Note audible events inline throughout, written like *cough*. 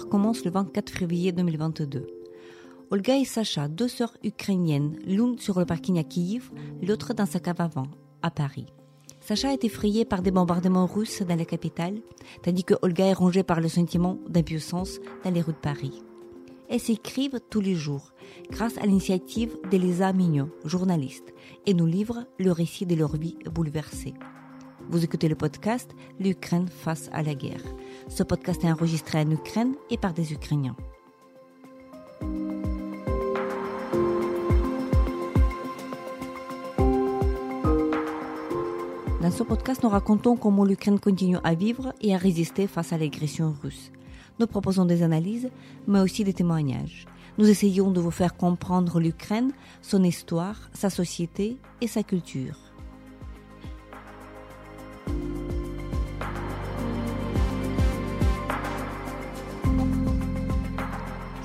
commence le 24 février 2022. Olga et Sacha, deux sœurs ukrainiennes, l'une sur le parking à Kiev, l'autre dans sa cave avant, à Paris. Sacha est effrayée par des bombardements russes dans la capitale, tandis que Olga est rongée par le sentiment d'impuissance dans les rues de Paris. Elles s'écrivent tous les jours, grâce à l'initiative d'Elisa Mignot, journaliste, et nous livrent le récit de leur vie bouleversée. Vous écoutez le podcast L'Ukraine face à la guerre. Ce podcast est enregistré en Ukraine et par des Ukrainiens. Dans ce podcast, nous racontons comment l'Ukraine continue à vivre et à résister face à l'agression russe. Nous proposons des analyses, mais aussi des témoignages. Nous essayons de vous faire comprendre l'Ukraine, son histoire, sa société et sa culture.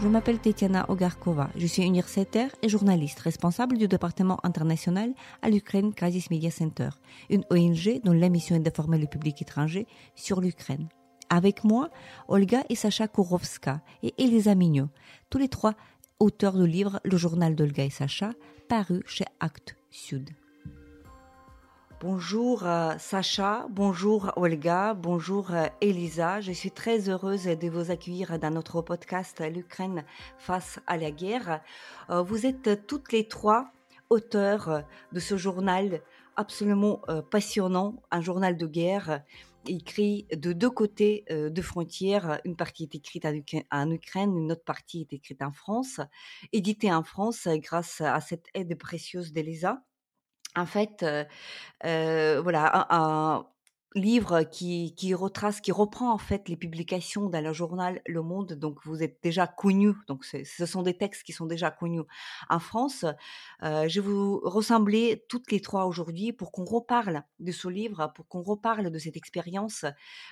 Je m'appelle Tetiana Ogarkova. Je suis universitaire et journaliste responsable du département international à l'Ukraine Crisis Media Center, une ONG dont la mission est d'informer le public étranger sur l'Ukraine. Avec moi, Olga et Sacha Kourovska et Elisa Mignot, tous les trois auteurs du livre Le journal d'Olga et Sacha, paru chez Actes Sud. Bonjour euh, Sacha, bonjour Olga, bonjour euh, Elisa. Je suis très heureuse de vous accueillir dans notre podcast L'Ukraine face à la guerre. Euh, vous êtes toutes les trois auteurs de ce journal absolument passionnant, un journal de guerre écrit de deux côtés de frontières. Une partie est écrite en Ukraine, une autre partie est écrite en France, édité en France grâce à cette aide précieuse d'Elisa en fait, voilà, un, livre qui, qui retrace, qui reprend en fait les publications dans le journal Le Monde. Donc vous êtes déjà connus, donc ce sont des textes qui sont déjà connus en France. Je vais vous ressembler toutes les trois aujourd'hui pour qu'on reparle de ce livre, pour qu'on reparle de cette expérience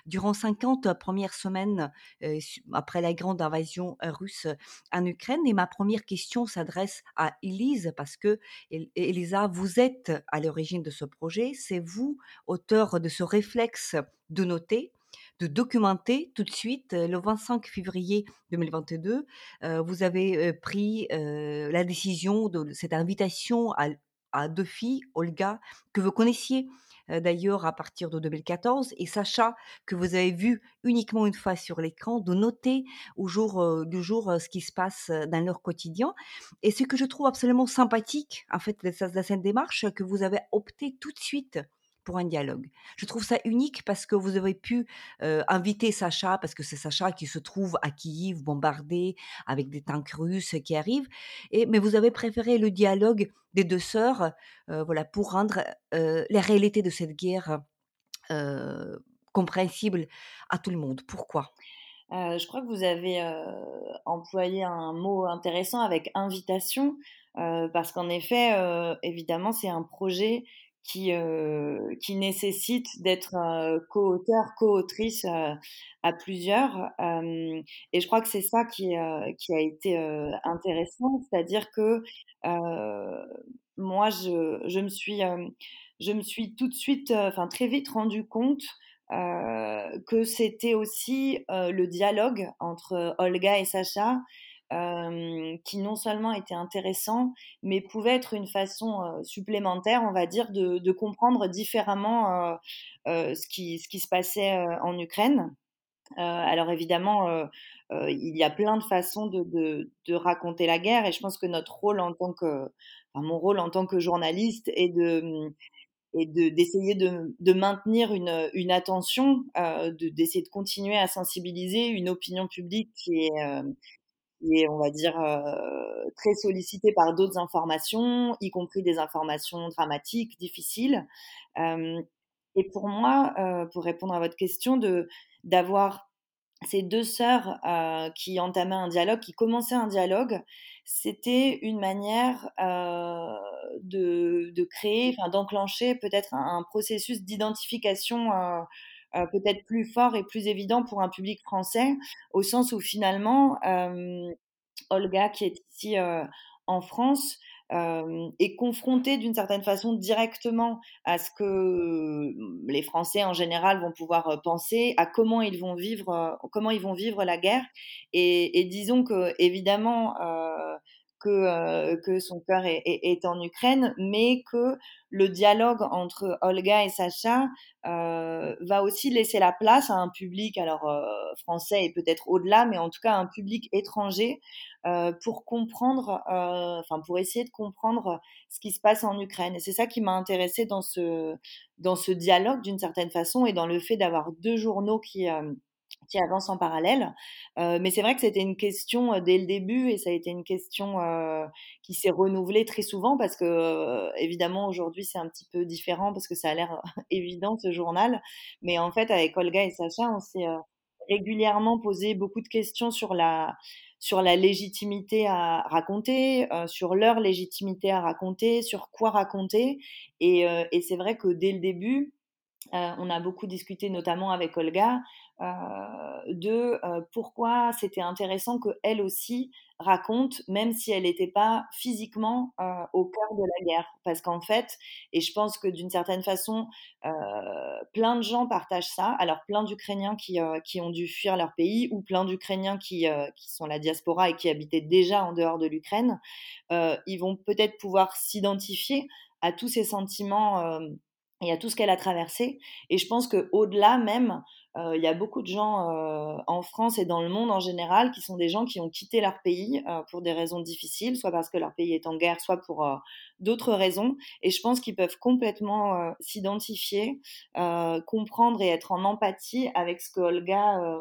durant 50 premières semaines après la grande invasion russe en Ukraine. Et ma première question s'adresse à Elise parce que Elisa, vous êtes à l'origine de ce projet. C'est vous, auteur de ce référendum de noter, de documenter tout de suite. Le 25 février 2022, vous avez pris la décision de cette invitation à, à deux filles, Olga, que vous connaissiez d'ailleurs à partir de 2014, et Sacha, que vous avez vu uniquement une fois sur l'écran, de noter au jour du jour ce qui se passe dans leur quotidien. Et ce que je trouve absolument sympathique, en fait, de cette démarche, que vous avez opté tout de suite pour un dialogue. Je trouve ça unique parce que vous avez pu inviter Sacha, parce que c'est Sacha qui se trouve à Kiev, bombardé, avec des tanks russes qui arrivent, et, mais vous avez préféré le dialogue des deux sœurs voilà, pour rendre la réalité de cette guerre compréhensible à tout le monde. Pourquoi? Je crois que vous avez employé un mot intéressant avec invitation, parce qu'en effet, évidemment, c'est un projet qui, euh, qui nécessite d'être euh, co-auteur, co-autrice euh, à plusieurs. Et je crois que c'est ça qui, a été intéressant, c'est-à-dire que moi, je, je, me suis, je me suis tout de suite, enfin très vite rendu compte que c'était aussi le dialogue entre Olga et Sacha qui non seulement était intéressant, mais pouvait être une façon supplémentaire, on va dire, de, comprendre différemment ce, qui, ce qui se passait en Ukraine. alors évidemment, il y a plein de façons de, raconter la guerre, et je pense que notre rôle en tant que, enfin, mon rôle en tant que journaliste est de d'essayer de, maintenir une, attention, euh, d'essayer de, continuer à sensibiliser une opinion publique qui est, euh, est, on va dire, euh, très sollicité par d'autres informations, y compris des informations dramatiques, difficiles. Et pour moi, euh, pour répondre à votre question, de d'avoir ces deux sœurs euh, qui entamaient un dialogue, qui commençaient un dialogue, c'était une manière de, de, créer, enfin d'enclencher peut-être un, processus d'identification euh, peut-être plus fort et plus évident pour un public français, au sens où finalement, euh, Olga, qui est ici euh, en France, est confronté d'une certaine façon directement à ce que les Français en général vont pouvoir penser, à comment ils vont vivre, comment ils vont vivre la guerre. Et, et disons que évidemment que, que son cœur est, en Ukraine, mais que le dialogue entre Olga et Sacha va aussi laisser la place à un public, alors français et peut-être au-delà, mais en tout cas un public étranger, pour comprendre, enfin pour essayer de comprendre ce qui se passe en Ukraine. Et c'est ça qui m'a intéressée dans ce, dans ce dialogue d'une certaine façon et dans le fait d'avoir deux journaux qui qui avance en parallèle. Euh, mais c'est vrai que c'était une question dès le début et ça a été une question qui s'est renouvelée très souvent parce que évidemment aujourd'hui c'est un petit peu différent parce que ça a l'air *laughs* évident ce journal. Mais en fait avec Olga et Sacha on s'est régulièrement posé beaucoup de questions sur la sur la légitimité à raconter, sur leur légitimité à raconter, sur quoi raconter. Et c'est vrai que dès le début, on a beaucoup discuté, notamment avec Olga, de pourquoi c'était intéressant qu'elle aussi raconte, même si elle n'était pas physiquement au cœur de la guerre. Parce qu'en fait, et je pense que d'une certaine façon, plein de gens partagent ça. Alors, plein d'Ukrainiens qui, qui, ont dû fuir leur pays ou plein d'Ukrainiens qui, qui, sont la diaspora et qui habitaient déjà en dehors de l'Ukraine, ils vont peut-être pouvoir s'identifier à tous ces sentiments et à tout ce qu'elle a traversé. Et je pense qu'au-delà même, euh, il y a beaucoup de gens euh, en France et dans le monde en général qui sont des gens qui ont quitté leur pays euh, pour des raisons difficiles, soit parce que leur pays est en guerre, soit pour d'autres raisons. Et je pense qu'ils peuvent complètement s'identifier, comprendre et être en empathie avec ce que Olga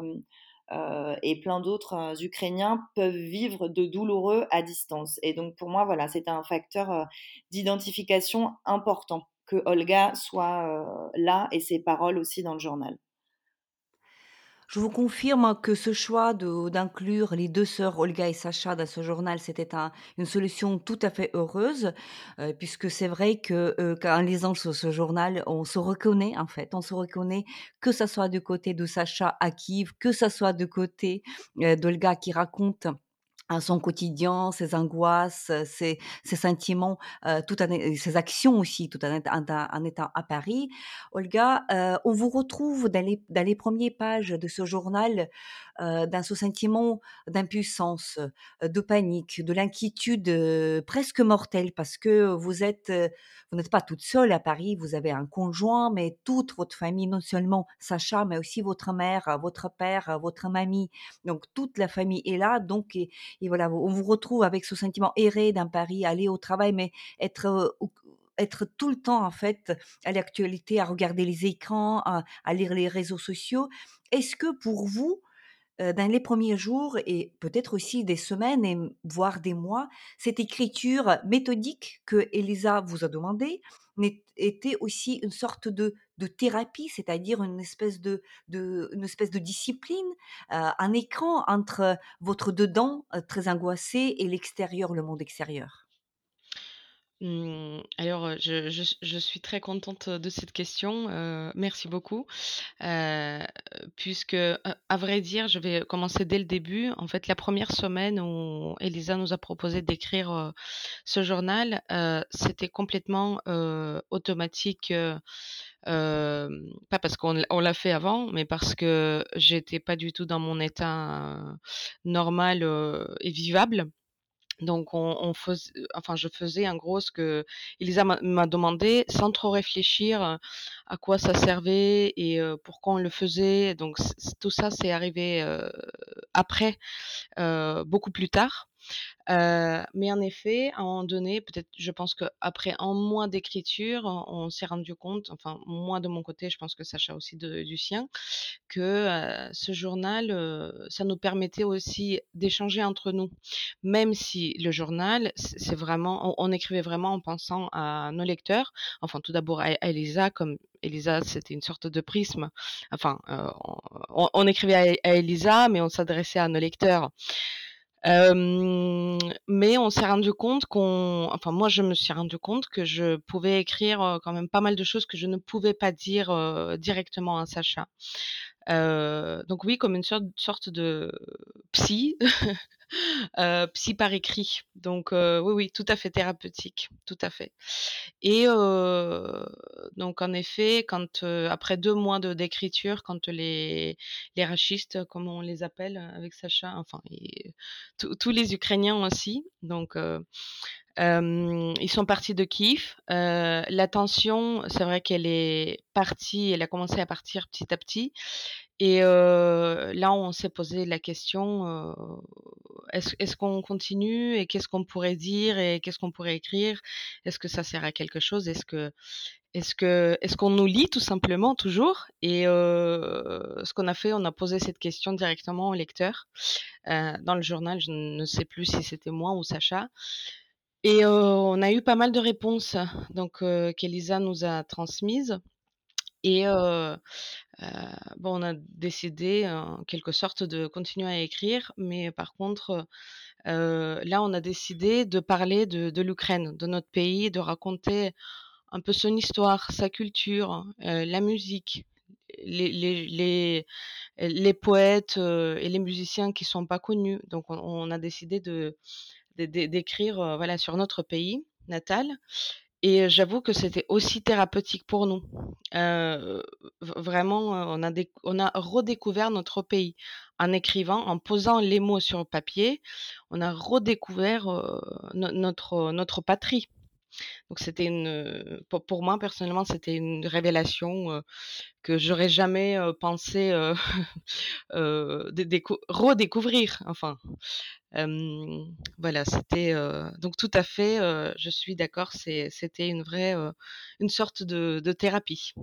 et plein d'autres Ukrainiens peuvent vivre de douloureux à distance. Et donc pour moi, voilà, c'est un facteur d'identification important que Olga soit là et ses paroles aussi dans le journal. Je vous confirme que ce choix d'inclure les deux sœurs Olga et Sacha dans ce journal, c'était une solution tout à fait heureuse, puisque c'est vrai que qu'en lisant ce, journal, on se reconnaît en fait, on se reconnaît que ça soit du côté de Sacha à Kiev, que ça soit du côté d'Olga qui raconte à son quotidien, ses angoisses, ses, ses sentiments, euh, tout en, ses actions aussi, tout en, en, en étant à Paris. Olga, euh, on vous retrouve dans les, dans les premières pages de ce journal euh, dans ce sentiment d'impuissance, de panique, de l'inquiétude presque mortelle parce que vous êtes, vous n'êtes pas toute seule à Paris, vous avez un conjoint, mais toute votre famille, non seulement Sacha, mais aussi votre mère, votre père, votre mamie, donc toute la famille est là, donc et voilà, on vous retrouve avec ce sentiment erré d'un Paris, aller au travail, mais être être tout le temps en fait à l'actualité, à regarder les écrans, à, lire les réseaux sociaux. Est-ce que pour vous, dans les premiers jours et peut-être aussi des semaines et voire des mois, cette écriture méthodique que Elisa vous a demandé était aussi une sorte de, de thérapie, c'est-à-dire une espèce de, de, une espèce de discipline, un écran entre votre dedans très angoissé et l'extérieur, le monde extérieur. Mmh, alors, je suis très contente, de cette question, merci beaucoup. puisque, à vrai dire, je vais commencer dès le début. En fait, la première semaine où Elisa nous a proposé d'écrire, ce journal, c'était complètement, automatique, pas parce qu'on l'a fait avant, mais parce que j'étais pas du tout dans mon état, normal, et vivable. Donc on, on faisait, enfin je faisais en gros ce que Elisa m'a demandé sans trop réfléchir à quoi ça servait et pourquoi on le faisait. Donc tout ça c'est arrivé après, beaucoup plus tard. Mais en effet, à un moment donné, peut-être, je pense qu'après un mois d'écriture, on, s'est rendu compte, enfin, moi de mon côté, je pense que Sacha aussi du sien, que ce journal, ça nous permettait aussi d'échanger entre nous. Même si le journal, c'est vraiment, on, écrivait vraiment en pensant à nos lecteurs, enfin, tout d'abord à, Elisa, comme Elisa, c'était une sorte de prisme. Enfin, on, écrivait à Elisa, mais on s'adressait à nos lecteurs mais on s'est rendu compte qu'on, enfin moi je me suis rendu compte que je pouvais écrire quand même pas mal de choses que je ne pouvais pas dire directement à Sacha. Heu, donc oui, comme une sorte de psy, *laughs* heu, psy par écrit. Donc heu, oui, oui, tout à fait thérapeutique, tout à fait. Et donc en effet, quand, après 2 mois d'écriture, quand les les rachistes, comme on les appelle avec Sacha, enfin tous les Ukrainiens aussi, donc heu, hem, ils sont partis de Kiev. Heu, la tension, c'est vrai qu'elle est partie, elle a commencé à partir petit à petit et heu, là, on s'est posé la question, est-ce est-ce qu'on continue et qu'est-ce qu'on pourrait dire et qu'est-ce qu'on pourrait écrire? Est-ce que ça sert à quelque chose? Est-ce que est-ce que est-ce qu'on nous lit tout simplement toujours? Et heu, ce qu'on a fait, on a posé cette question directement au lecteur, heu, dans le journal. Je ne sais plus si c'était moi ou Sacha et on a eu pas mal de réponses donc qu'Elisa nous a transmises et bon, on a décidé, en quelque sorte, de continuer à écrire, mais par contre, là, on a décidé de parler de l'Ukraine, de notre pays, de raconter un peu son histoire, sa culture, la musique, les les les les poètes, et les musiciens qui sont pas connus. Donc on a décidé de d'écrire, voilà, sur notre pays natal et j'avoue que c'était aussi thérapeutique pour nous. Vraiment, on a on a redécouvert notre pays. En écrivant, en posant les mots sur papier, on a redécouvert, notre, notre patrie. Donc c'était une, pour moi personnellement, c'était une révélation, heu, que j'aurais jamais, pensé, *laughs* redécouvrir enfin. Voilà, c'était, donc tout à fait, je suis d'accord, c'était une vraie, une sorte de thérapie.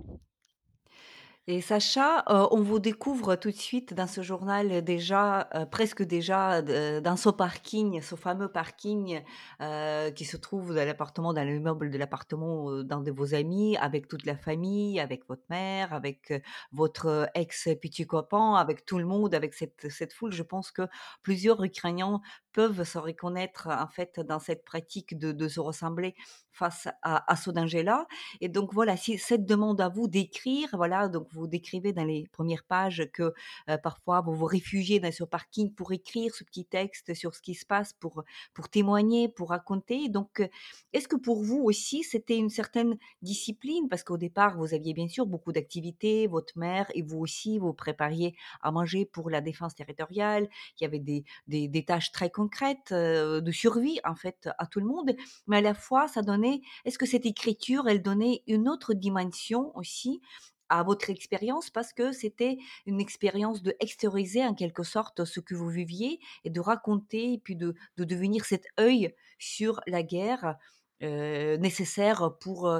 Et Sacha, heu, on vous découvre tout de suite dans ce journal déjà, heu, presque déjà dans ce parking, ce fameux parking, heu, qui se trouve dans l'appartement dans l'immeuble de l'appartement, d'un de vos amis, avec toute la famille, avec votre mère, avec, votre ex petit copain, avec tout le monde, avec cette cette foule. Je pense que plusieurs Ukrainiens peuvent se reconnaître, en fait, dans cette pratique de se ressembler face à ce danger-là. Et donc voilà, si cette demande à vous d'écrire, voilà, donc vous décrivez dans les premières pages que, heu, parfois vous vous réfugiez dans ce parking pour écrire ce petit texte sur ce qui se passe, pour, pour témoigner, pour raconter. Donc, est-ce que pour vous aussi c'était une certaine discipline? Parce qu'au départ, vous aviez bien sûr beaucoup d'activités, votre mère et vous aussi, vous prépariez à manger pour la défense territoriale. Il y avait des des des tâches très concrètes, heu, de survie en fait à tout le monde. Mais à la fois, ça donnait est-ce que cette écriture, elle donnait une autre dimension aussi à votre expérience? Parce que c'était une expérience de extérioriser en quelque sorte ce que vous viviez et de raconter et puis de de devenir cet œil sur la guerre, nécessaire pour,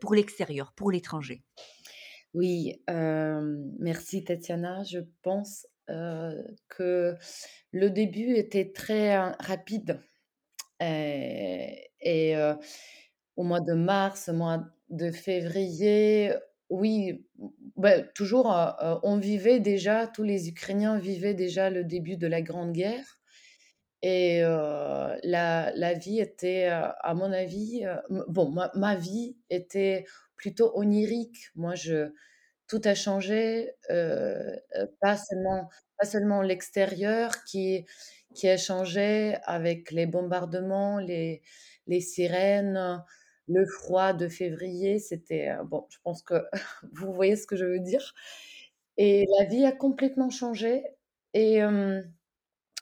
pour l'extérieur, pour l'étranger? Oui, merci Tatiana. Je pense, que le début était très, heu, rapide, et et heu, au mois de mars, au mois de février, oui, bah, toujours, on vivait déjà tous les Ukrainiens vivaient déjà le début de la grande guerre et la la vie était, à mon avis, bon, ma ma vie était plutôt onirique. Moi, je tout a changé, heu heu, pas seulement pas seulement l'extérieur qui qui a changé avec les bombardements, les les sirènes, le froid de février, c'était, heu, bon, je pense que *laughs* vous voyez ce que je veux dire. Et la vie a complètement changé et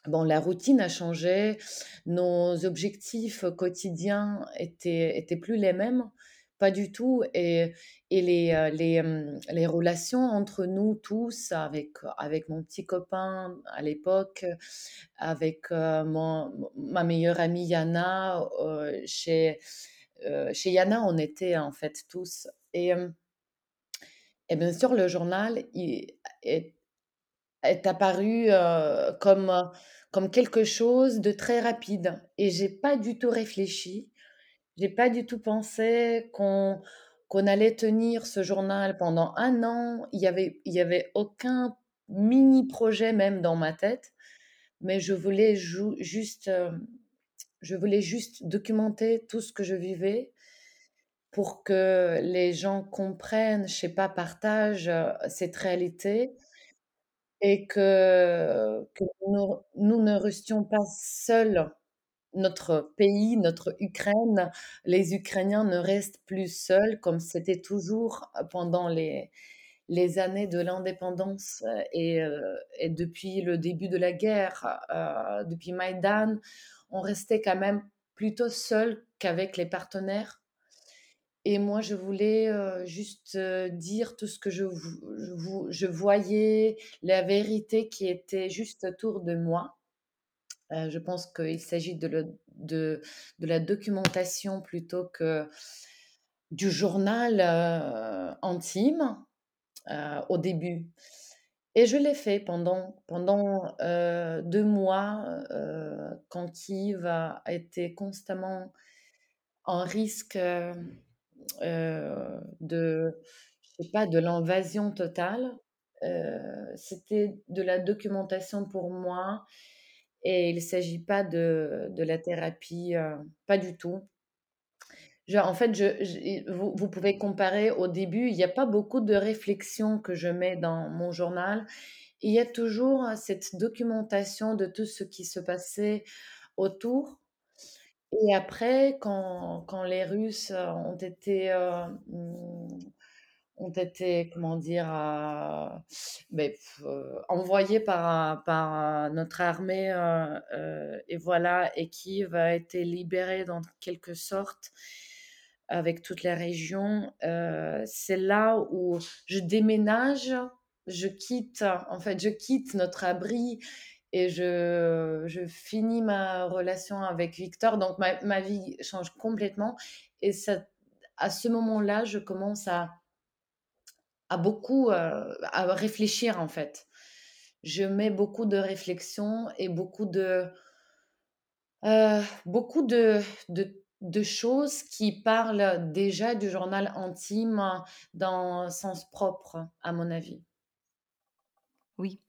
bon, la routine a changé, nos objectifs quotidiens étaient étaient plus les mêmes, pas du tout et et les, heu, les, les relations entre nous tous avec avec mon petit copain à l'époque, avec, heu, mon ma meilleure amie Yana, heu, chez, chez Yana, on était en fait tous et et bien sûr le journal il est est apparu, comme, comme quelque chose de très rapide et j'ai pas du tout réfléchi. J'ai pas du tout pensé qu'on qu'on allait tenir ce journal pendant un an. Il y avait il y avait aucun mini projet même dans ma tête, mais je voulais juste, hem, je voulais juste documenter tout ce que je vivais pour que les gens comprennent, je sais pas, partagent, heu, cette réalité et que, que nous, nous ne restions pas seuls notre pays, notre Ukraine, les Ukrainiens ne restent plus seuls comme c'était toujours pendant les, années de l'indépendance et, euh, et, depuis le début de la guerre, euh, depuis Maïdan, on restait quand même plutôt seul qu'avec les partenaires. Et moi, je voulais euh, juste euh, dire tout ce que je, voyais, la vérité qui était juste autour de moi. Euh, je pense qu'il s'agit de, de, la documentation plutôt que du journal intime au début. Et je l'ai fait pendant, pendant deux mois quand Kiev a été constamment en risque de, de l'invasion totale. C'était de la documentation pour moi et il ne s'agit pas de, de, la thérapie, pas du tout. En fait, je, vous, vous, pouvez comparer au début, il n'y a pas beaucoup de réflexions que je mets dans mon journal. Il y a toujours cette documentation de tout ce qui se passait autour. Et après, quand, quand les Russes ont été euh, ont été, comment dire, euh, ben, euh, envoyés par, par notre armée, euh, et voilà, et qui va être libéré dans quelque sorte avec toute la région. c'est là où je déménage, je quitte, en fait, je quitte notre abri et je, je finis ma relation avec Victor. Donc ma, ma vie change complètement. Et ça, à ce moment-là, je commence à à beaucoup euh, à réfléchir en fait. Je mets beaucoup de réflexion et beaucoup de euh, beaucoup de, de, de, choses qui parlent déjà du journal intime dans sens propre, à mon avis. Oui.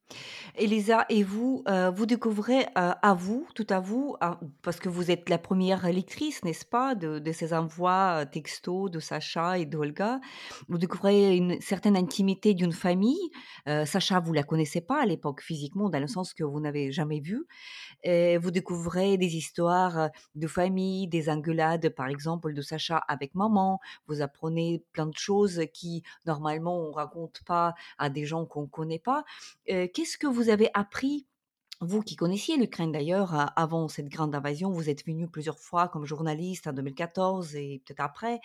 Elisa et vous, euh, vous découvrez, euh, à vous, tout à vous, parce que vous êtes la première lectrice, n'est-ce pas, de ces envois, euh, textos de Sacha et d'Olga. Vous découvrez une certaine intimité d'une famille. Sacha, vous la connaissez pas à l'époque physiquement, dans le sens que vous n'avez jamais vu. Et vous découvrez des histoires, de famille, des engueulades, par exemple, de Sacha avec maman. Vous apprenez plein de choses qui, normalement, on raconte pas à des gens qu'on connaît pas. Qu'est-ce que vous avez appris vous qui connaissiez l'Ukraine d'ailleurs avant cette grande invasion, vous êtes venu plusieurs fois comme journaliste en 2014 et peut-être après.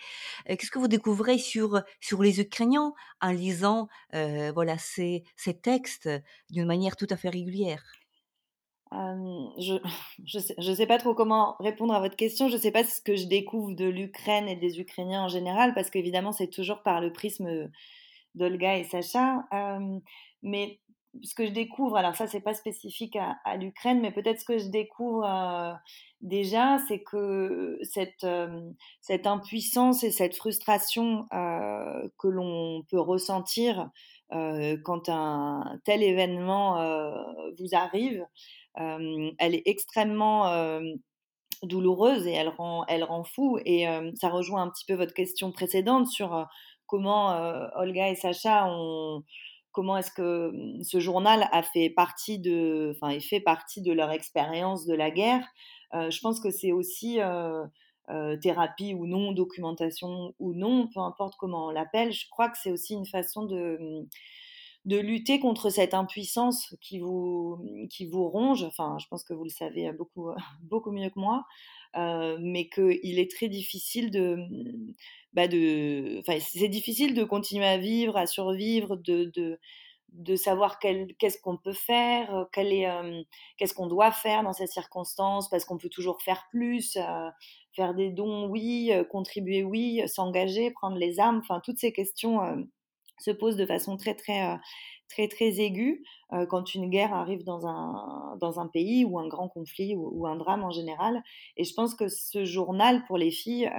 Qu'est-ce que vous découvrez sur, sur les Ukrainiens en lisant euh, voilà, ces, ces textes d'une manière tout à fait régulière? *laughs* Je sais, je sais pas trop comment répondre à votre question. Je sais pas ce que je découvre de l'Ukraine et des Ukrainiens en général, parce qu'évidemment, c'est toujours par le prisme d'Olga et Sacha. mais ce que je découvre, alors ça, c'est pas spécifique à, l'Ukraine, mais peut-être ce que je découvre euh, déjà, c'est que cette, euh, cette impuissance et cette frustration euh, que l'on peut ressentir quand un tel événement vous arrive, elle est extrêmement douloureuse et elle rend fou. Et ça rejoint un petit peu votre question précédente sur comment Olga et Sacha ont comment est-ce que mmh, ce journal a fait partie de, enfin, fait partie de leur expérience de la guerre. Euh, je pense que c'est aussi euh, euh, thérapie ou non, documentation ou non, peu importe comment on l'appelle. Je crois que c'est aussi une façon de mmh, de lutter contre cette impuissance qui vous qui vous ronge. Enfin, je pense que vous le savez beaucoup *laughs* beaucoup mieux que moi, mais qu'il est très difficile de bah de, c'est difficile de continuer à vivre, à survivre, de, de, savoir qu'est-ce qu'on peut faire, qu'est-ce qu'on doit faire dans ces circonstances, parce qu'on peut toujours faire plus, faire des dons, oui, contribuer, oui, s'engager, prendre les armes, enfin, toutes ces questions se posent de façon très, très, très, très aiguë quand une guerre arrive dans un, dans un pays ou un grand conflit ou, ou, un drame en général. Et je pense que ce journal, pour les filles,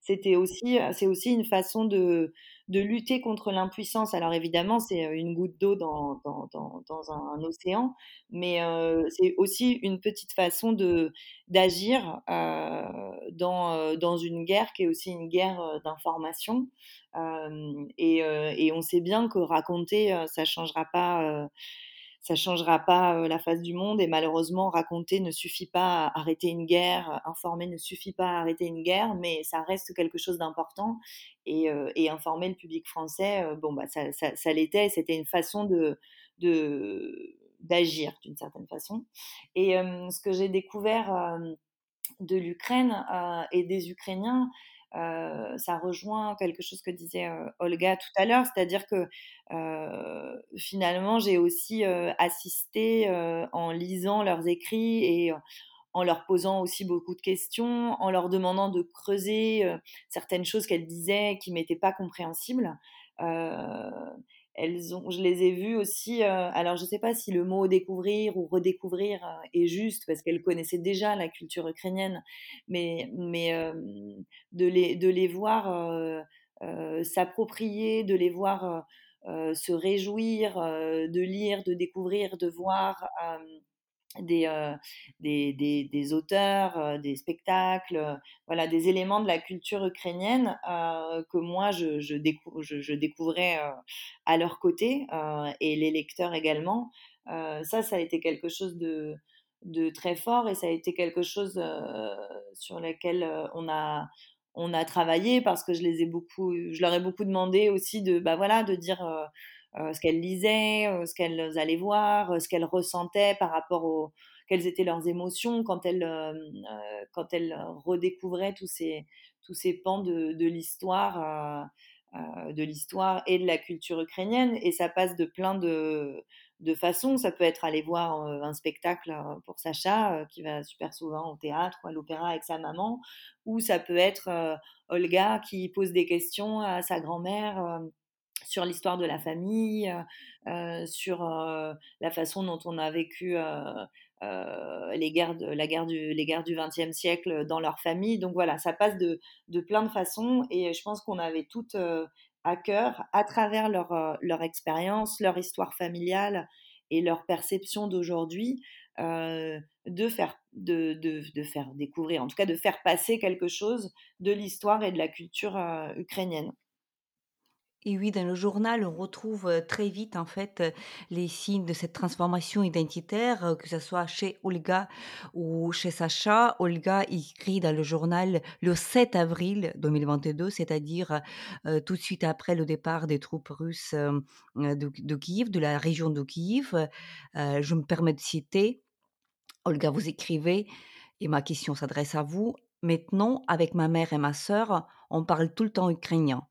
c'était aussi, c'est aussi une façon de, de lutter contre l'impuissance. Alors évidemment, c'est une goutte d'eau dans, dans, dans, un, océan, mais c'est aussi une petite façon de d'agir euh, dans, dans une guerre qui est aussi une guerre d'information. Et, et, on sait bien que raconter, ça changera pas ça changera pas la face du monde et malheureusement raconter ne suffit pas à arrêter une guerre, informer ne suffit pas à arrêter une guerre, mais ça reste quelque chose d'important et, informer le public français, bon bah ça, ça, l'était, c'était une façon de d'agir d'une certaine façon. Et ce que j'ai découvert de l'Ukraine et des Ukrainiens, ça rejoint quelque chose que disait Olga tout à l'heure, c'est-à-dire que finalement j'ai aussi assisté en lisant leurs écrits et en leur posant aussi beaucoup de questions, en leur demandant de creuser certaines choses qu'elles disaient qui m'étaient pas compréhensibles elles ont, je les ai vues aussi. Euh, alors, je ne sais pas si le mot découvrir ou redécouvrir euh, est juste parce qu'elles connaissaient déjà la culture ukrainienne, mais, mais euh, de, les, de les voir s'approprier, de les voir se réjouir, de lire, de découvrir, de voir des, euh, des, des, des, auteurs, euh, des spectacles, euh, voilà, des éléments de la culture ukrainienne que moi je, je, découvrais à leur côté et les lecteurs également. ça, ça a été quelque chose de, de très fort et ça a été quelque chose sur lequel on a on a travaillé parce que je les ai beaucoup je leur ai beaucoup demandé aussi de bah voilà de dire ce qu'elles lisaient, euh, ce qu'elles allaient voir, euh, ce qu'elles ressentaient par rapport aux quelles étaient leurs émotions quand elles quand elles redécouvraient tous ces tous ces pans de, de l'histoire de l'histoire et de la culture ukrainienne et ça passe de plein de de façons. Ça peut être aller voir un spectacle pour Sacha, qui va super souvent au théâtre ou à l'opéra avec sa maman, ou ça peut être Olga qui pose des questions à sa grand-mère sur l'histoire de la famille, euh, euh, sur euh, la façon dont on a vécu les guerres, la guerre du, les guerres du XXe siècle dans leur famille. Donc voilà, ça passe de, de plein de façons et je pense qu'on avait toutes à cœur, à travers leur, leur expérience, leur histoire familiale et leur perception d'aujourd'hui, de, faire, de, de, de, faire découvrir, en tout cas de faire passer quelque chose de l'histoire et de la culture ukrainienne. Et oui, dans le journal, on retrouve très vite en fait les signes de cette transformation identitaire, que ce soit chez Olga ou chez Sacha. Olga écrit dans le journal le 7 avril 2022, c'est-à-dire tout de suite après le départ des troupes russes de, de, Kiev, de la région de Kiev. je me permets de citer, Olga, vous écrivez, et ma question s'adresse à vous. Maintenant, avec ma mère et ma sœur, on parle tout le temps ukrainien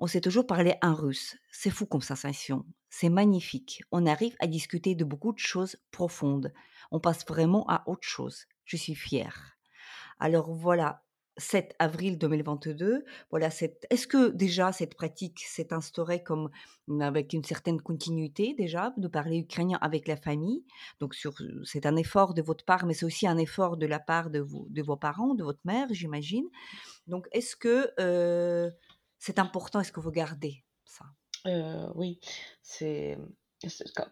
on s'est toujours parlé en russe. C'est fou comme sensation. C'est magnifique. On arrive à discuter de beaucoup de choses profondes. On passe vraiment à autre chose. Je suis fière. Alors voilà, 7 avril 2022. Voilà, est-ce que déjà cette pratique s'est instaurée comme avec une certaine continuité déjà de parler ukrainien avec la famille? Donc c'est un effort de votre part, mais c'est aussi un effort de la part de, de vos parents, de votre mère, j'imagine. Donc est-ce que euh, c'est important Est-ce que vous gardez ça? Euh, Oui, c'est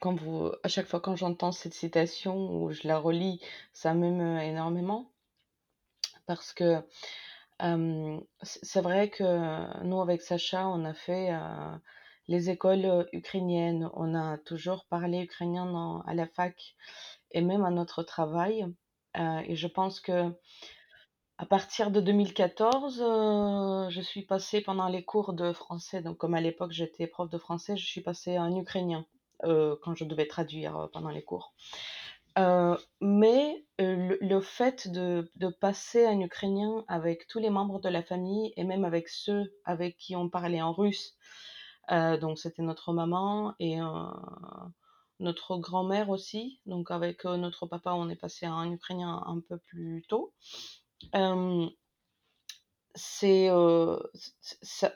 quand vous, à chaque fois quand j'entends cette citation ou je la relis, ça m'émeut énormément. Parce que c'est vrai que nous avec Sacha, on a fait les écoles ukrainiennes, on a toujours parlé ukrainien à la fac et même à notre travail. et je pense que à partir de 2014, euh, je suis passée pendant les cours de français, donc comme à l'époque j'étais prof de français, je suis passée en ukrainien euh, quand je devais traduire euh, pendant les cours. mais le, fait de, de, passer en ukrainien avec tous les membres de la famille et même avec ceux avec qui on parlait en russe, donc c'était notre maman et notre grand-mère aussi, donc avec notre papa on est passé en ukrainien un peu plus tôt c'est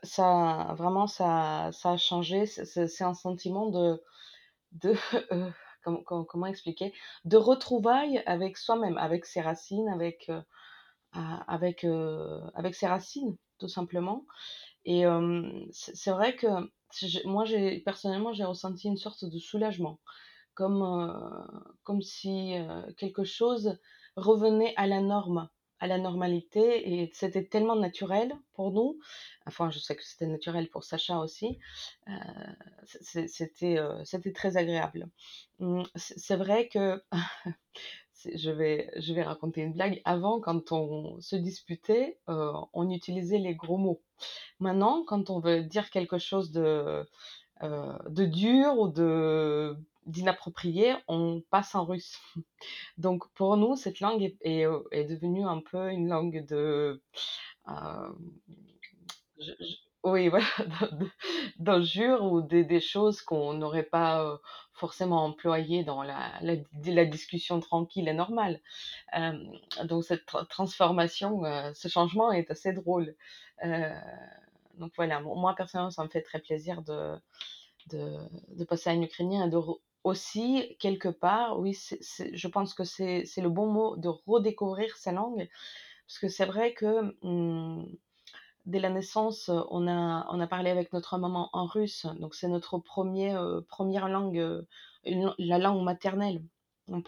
ça, vraiment ça, ça a changé. C'est un sentiment de, de *laughs* comment, comment, expliquer, de retrouvailles avec soi-même, avec ses racines, avec avec avec ses racines. tout simplement. Et c'est vrai que moi, j'ai personnellement, j'ai ressenti une sorte de soulagement, comme, comme si quelque chose revenait à la norme à la normalité et c'était tellement naturel pour nous. Enfin, je sais que c'était naturel pour Sacha aussi. Euh, c'était, euh, c'était très agréable. Hum, c'est vrai que *laughs* je vais, je vais raconter une blague. Avant, quand on se disputait, euh, on utilisait les gros mots. Maintenant, quand on veut dire quelque chose de, de dur ou de d'inapproprié, on passe en russe. *laughs* Donc pour nous, cette langue est, est, euh, devenue un peu une langue de... Euh, oui, *laughs* voilà, d'injures ou des, des choses qu'on n'aurait pas euh, forcément employées dans la, la, discussion tranquille et normale. donc cette transformation, ce changement est assez drôle. donc voilà, moi personnellement, ça me fait très plaisir de, de, de passer à un ukrainien et de aussi, quelque part, oui, je pense que c'est le bon mot de redécouvrir sa langue, parce que c'est vrai que mmh, dès la naissance, on a, on a parlé avec notre maman en russe, donc c'est notre premier, euh, première langue, euh, la langue maternelle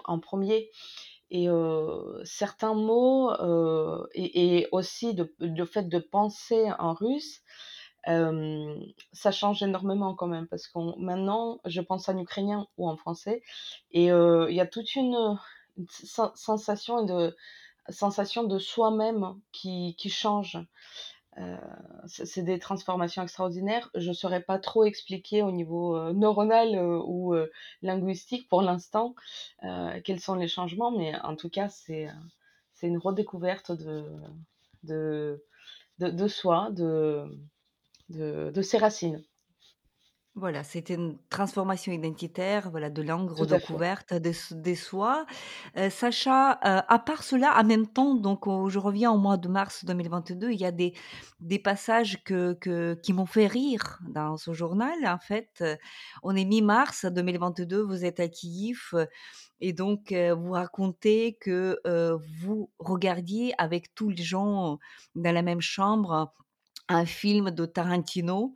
en, premier. Et euh, certains mots, et, et, aussi le fait de penser en russe, ça change énormément quand même parce que maintenant, je pense en ukrainien ou en français et il y a toute une, sensation de sensation de soi-même qui, qui change. c'est des transformations extraordinaires. Je ne saurais pas trop expliquer au niveau neuronal ou linguistique pour l'instant quels sont les changements, mais en tout cas, c'est c'est une redécouverte de, de, de, de soi, de, de, ses racines. Voilà, c'était une transformation identitaire, voilà, de langue redécouverte des, des soi. Euh, Sacha, euh, à part cela, en même temps, donc je reviens au mois de mars 2022, il y a des, des passages que, que, qui m'ont fait rire dans ce journal. En fait, euh, on est mi-mars 2022, vous êtes à Kiev, et donc vous racontez que vous regardiez avec tous les gens dans la même chambre un film de Tarantino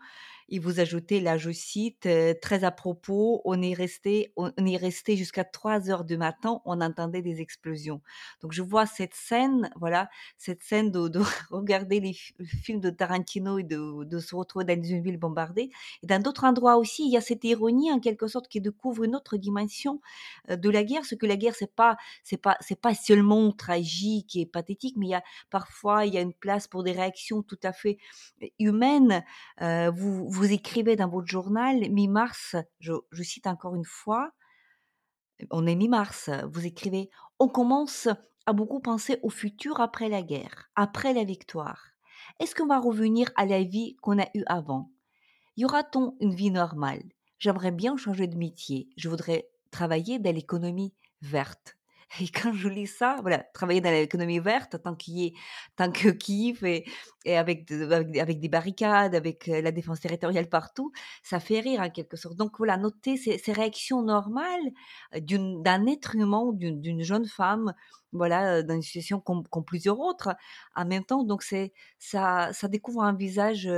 et vous ajoutez, là je cite, très à propos, on est resté, on est resté jusqu'à 3 heures du matin, on entendait des explosions. Donc je vois cette scène, voilà, cette scène de, de *laughs* regarder les films de Tarantino et de, de, se retrouver dans une ville bombardée. Et dans d'autres endroits aussi, il y a cette ironie en quelque sorte qui découvre une autre dimension de la guerre, ce que la guerre c'est pas, c'est pas, c'est pas seulement tragique et pathétique, mais il y a parfois il y a une place pour des réactions tout à fait humaines. Euh, vous écrivez dans votre journal, mi-mars, je, cite encore une fois, on est mi-mars, vous écrivez, on commence à beaucoup penser au futur après la guerre, après la victoire. Est-ce qu'on va revenir à la vie qu'on a eue avant? Y aura-t-on une vie normale? J'aimerais bien changer de métier. Je voudrais travailler dans l'économie verte. *laughs* Et quand je lis ça, voilà, travailler dans l'économie verte, tant qu'il est, tant que *laughs* Kiev et, avec, avec, des barricades, avec la défense territoriale partout, ça fait rire en quelque sorte. Donc voilà, noter ces, réactions normales d'un être humain, d'une jeune femme, voilà, dans une situation comme, plusieurs autres, en même temps. Donc c'est ça, découvre un visage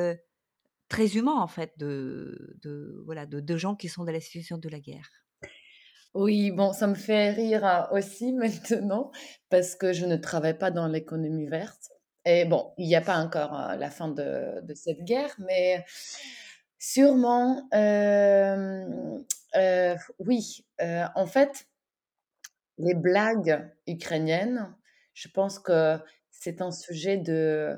très humain en fait de, voilà, de gens qui sont dans la situation de la guerre. Oui, bon, ça me fait rire aussi *laughs* maintenant parce que je ne travaille pas dans l'économie verte. Et bon, il n'y a pas encore la fin de, cette guerre, mais sûrement, oui, en fait, les blagues ukrainiennes, je pense que c'est un sujet de,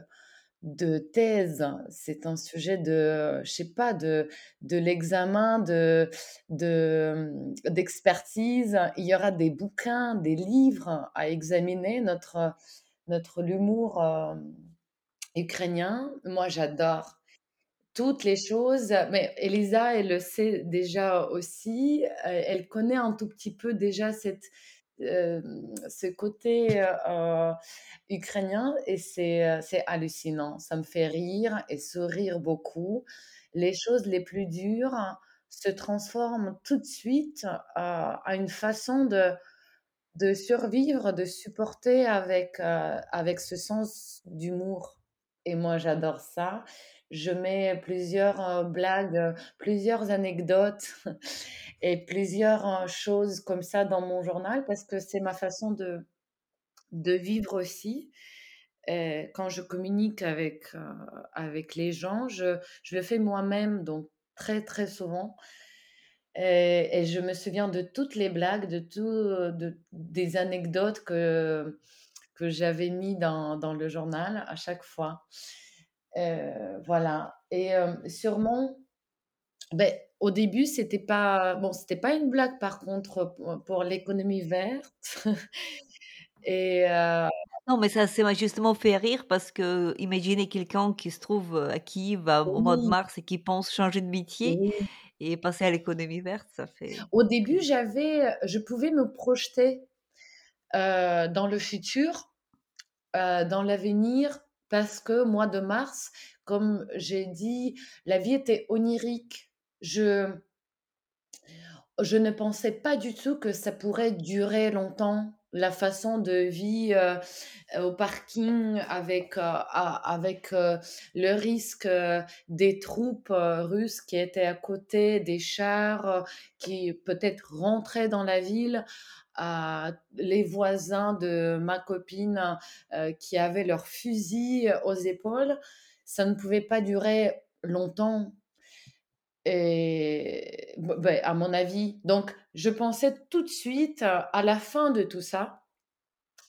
de thèse, c'est un sujet de, je sais pas, de, de l'examen, de, de, d'expertise. Il y aura des bouquins, des livres à examiner, notre, notre l'humour ukrainien. Moi, j'adore toutes les choses, mais Elisa, elle le sait déjà aussi, elle connaît un tout petit peu déjà cette, ce côté ukrainien et c'est, c'est hallucinant. Ça me fait rire et sourire beaucoup. Les choses les plus dures se transforment tout de suite à une façon de, de survivre, de supporter avec, avec ce sens d'humour. et moi j'adore ça. Je mets plusieurs, heu, blagues, heu, plusieurs anecdotes *laughs* et plusieurs, heu, choses comme ça dans mon journal parce que c'est ma façon de de vivre aussi. Quand je communique avec, avec les gens, je je le fais moi-même, donc très, très souvent et je me souviens de toutes les blagues, de tout, de des anecdotes que que j'avais mis dans dans le journal à chaque fois. Heu, voilà. Et hem, sûrement, beh, au début, c'était pas bon, c'était pas une blague par contre pour l'économie verte. *laughs* Et heu Non, mais ça ça m'a justement fait rire parce que imaginez quelqu'un qui se trouve, à Kiev au mois de mars et qui pense changer de métier oui. et passer à l'économie verte, ça fait Au début, j'avais je pouvais me projeter, dans le futur, dans l'avenir parce que mois de mars, comme j'ai dit, la vie était onirique. Je je ne pensais pas du tout que ça pourrait durer longtemps, la façon de vie, heu, au parking avec, heu, a avec, heu, le risque, des troupes, russes qui étaient à côté, des chars, qui peut-être rentraient dans la ville, les voisins de ma copine, heu, qui avaient leurs fusils aux épaules. Ça ne pouvait pas durer longtemps. Et à mon avis, donc je pensais tout de suite, à la fin de tout ça,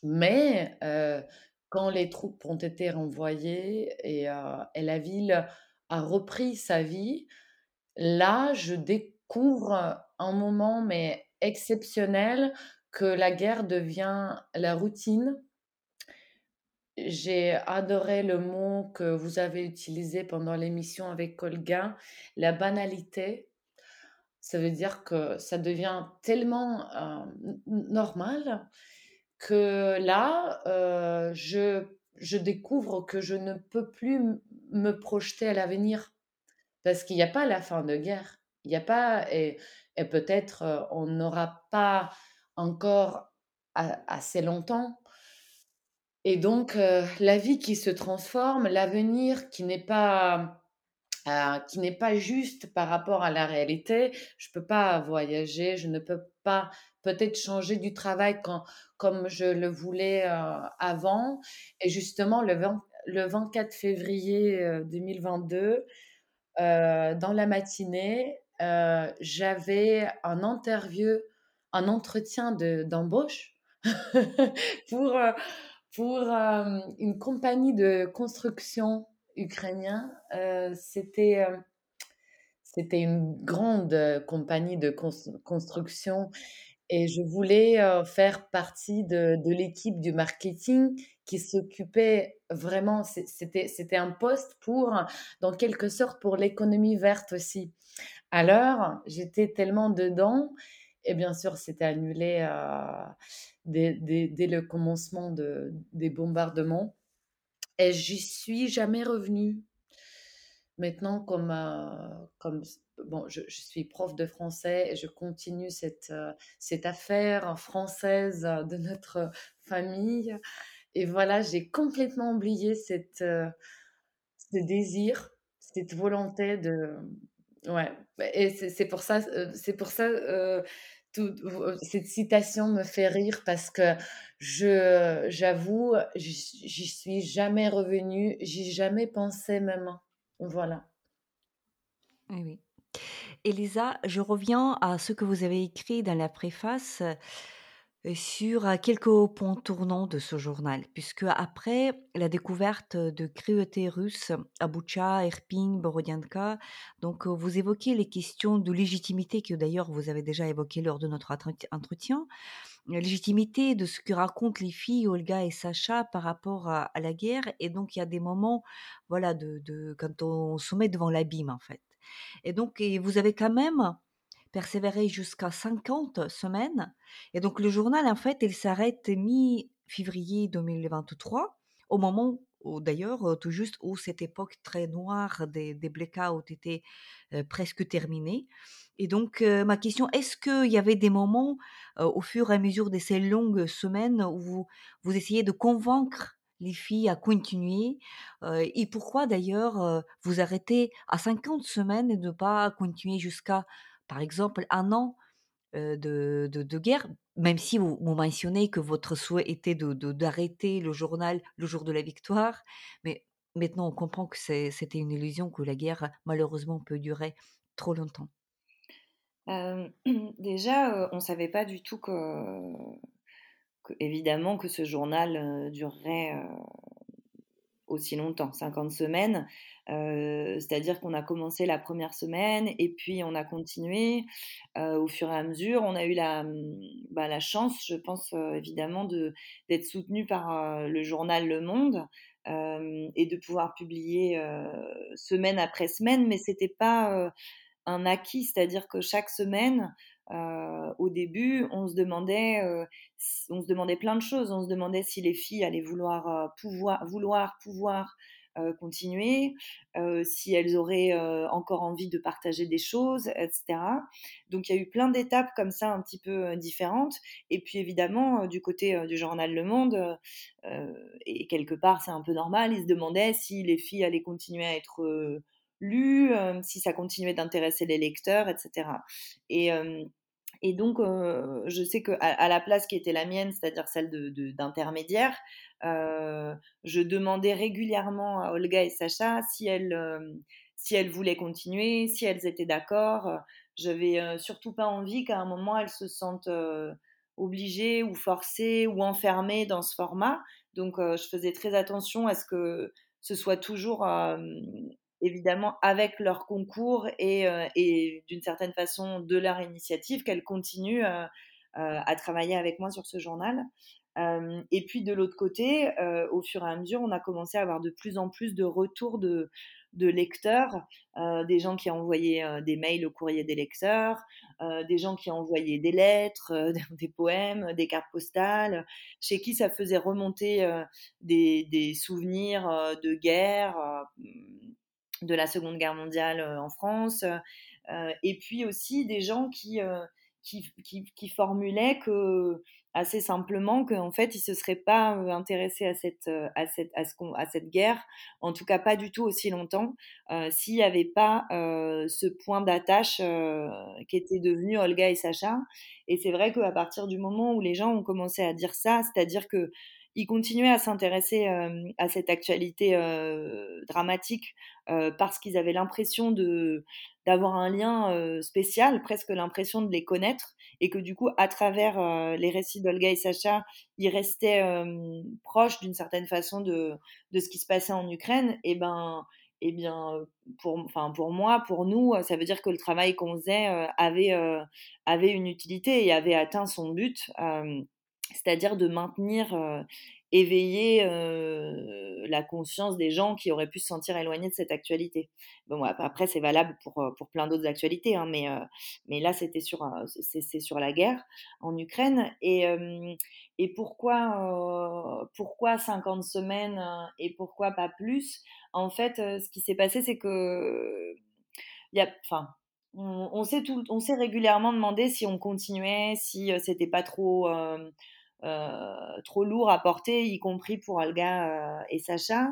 mais heu, quand les troupes ont été renvoyées et heu et la ville a repris sa vie, là, je découvre un moment, mais exceptionnel, que la guerre devient la routine. J'ai adoré le mot que vous avez utilisé pendant l'émission avec Olga, la banalité. Ça veut dire que ça devient tellement, n normal que là, heu, je je découvre que je ne peux plus me projeter à l'avenir parce qu'il y a pas la fin de guerre. Il y a pas et et peut-être, heu, on n'aura pas encore assez longtemps et donc heu, la vie qui se transforme, l'avenir qui n'est pas Heu, qui n'est pas juste par rapport à la réalité. Je peux pas voyager, je ne peux pas peut-être changer du travail quand comme je le voulais, heu, avant et justement le 20 le 24 février, heu, 2022, heu, dans la matinée, j'avais un interview un entretien de d'embauche *laughs* pour, heu, pour, hem, une compagnie de construction ukrainien. Heu, c'était, une grande, compagnie de cons construction et je voulais, faire partie de de l'équipe du marketing qui s'occupait vraiment c'é c'était c'était un poste pour, dans quelque sorte, pour l'économie verte aussi. Alors, j'étais tellement dedans et bien sûr, c'était annulé, heu, dès le commencement de des bombardements et j'y suis jamais revenue. Maintenant, comme, heu, comme bon, je suis prof de français et je continue cette, heu, cette affaire française, de notre famille et voilà, j'ai complètement oublié cette, ce désir, cette volonté de ouais, bah et c'est pour ça, c'est pour ça, v cette citation me fait rire parce que je j'avoue, j'y suis jamais revenue, j'y ai jamais pensé même. Voilà. Oui, oui. Elisa, je reviens à ce que vous avez écrit dans la préface, heu, sur, quelques points tournants de ce journal. Puisque après la découverte, de cruautés russes à Boutcha, Irpin, Borodianka, donc, heu, vous évoquez les questions de légitimité que d'ailleurs vous avez déjà évoquées lors de notre entret entretien. La légitimité de ce que racontent les filles Olga et Sacha par rapport à la guerre et donc il y a des moments, voilà, de quand on se met devant l'abîme, en fait. Et donc vous avez quand même persévéré jusqu'à 50 semaines. Et donc le journal, en fait, il s'arrête mi-février 2023, au moment d'ailleurs, heu, tout juste où cette époque très noire des des blackouts était, heu, presque terminée. Et donc heu, ma question, est-ce qu'il y avait des moments, au fur et à mesure de ces longues semaines où vous vous essayez de convaincre les filles à continuer Et pourquoi d'ailleurs vous arrêtez à 50 semaines et ne pas continuer jusqu'à, par exemple, un an de, guerre Même si vous, mentionnez que votre souhait était d'arrêter le journal le jour de la victoire, mais maintenant on comprend que c'était une illusion, que la guerre malheureusement peut durer trop longtemps. *clears throat* déjà, on ne savait pas du tout que, évidemment que ce journal durerait aussi longtemps, 50 semaines. C'est-à-dire qu'on a commencé la première semaine et puis on a continué au fur et à mesure. On a eu la, mmh, bah, chance, je pense évidemment, d'être soutenu par le journal Le Monde et de pouvoir publier semaine après semaine, mais c'était pas un acquis, c'est-à-dire que chaque semaine, euh, au début, on se demandait, euh, on se demandait plein de choses. On se demandait si les filles allaient vouloir euh, pouvoir, vouloir pouvoir continuer, si elles auraient encore envie de partager des choses, etc. Donc il y a eu plein d'étapes comme ça, un petit peu différentes. Et puis évidemment, du côté du journal Le Monde, et quelque part c'est un peu normal, ils se demandaient si les filles allaient continuer à être lu, si ça continuait d'intéresser les lecteurs, etc. Et, et donc, je sais qu'à à la place qui était la mienne, c'est-à-dire celle d'intermédiaire, de, je demandais régulièrement à Olga et Sacha si elles, si elles voulaient continuer, si elles étaient d'accord. Je n'avais surtout pas envie qu'à un moment elles se sentent obligées ou forcées ou enfermées dans ce format. Donc, je faisais très attention à ce que ce soit toujours évidemment avec leur concours et, euh, et d'une certaine façon de leur initiative qu'elles continuent euh, euh, à travailler avec moi sur ce journal. et puis de l'autre côté, au fur et à mesure, on a commencé à avoir de plus en plus de retours de, lecteurs, des gens qui envoyaient des mails au courrier des lecteurs, des gens qui envoyaient des lettres, *laughs* des poèmes, des cartes postales, chez qui ça faisait remonter des, souvenirs de guerre de la Seconde Guerre mondiale en France, et puis aussi des gens qui, qui, qui, formulaient que assez simplement qu'en fait ils se seraient pas intéressés à cette à cette à, ce à cette guerre en tout cas pas du tout aussi longtemps s'il n'y avait pas ce point d'attache qui était devenu Olga et Sacha. Et c'est vrai qu'à partir du moment où les gens ont commencé à dire ça c'est-à-dire que ils continuaient à s'intéresser à cette actualité dramatique parce qu'ils avaient l'impression de d'avoir un lien spécial, presque l'impression de les connaître, et que du coup, à travers les récits d'Olga et Sacha, ils restaient proches d'une certaine façon de, de ce qui se passait en Ukraine. Et ben, et bien, pour, enfin, pour moi, pour nous, ça veut dire que le travail qu'on faisait avait, avait une utilité et avait atteint son but c'est-à-dire de maintenir éveiller la conscience des gens qui auraient pu se sentir éloignés de cette actualité. Bon, après, c'est valable pour, pour plein d'autres actualités, hein, mais, mais là, c'était sur, c'est, sur la guerre en Ukraine. Et, et pourquoi, pourquoi 50 semaines et pourquoi pas plus? En fait, ce qui s'est passé, c'est que. Y a, on, on s'est régulièrement demandé si on continuait, si c'était pas trop trop lourd à porter, y compris pour Olga euh, et Sacha.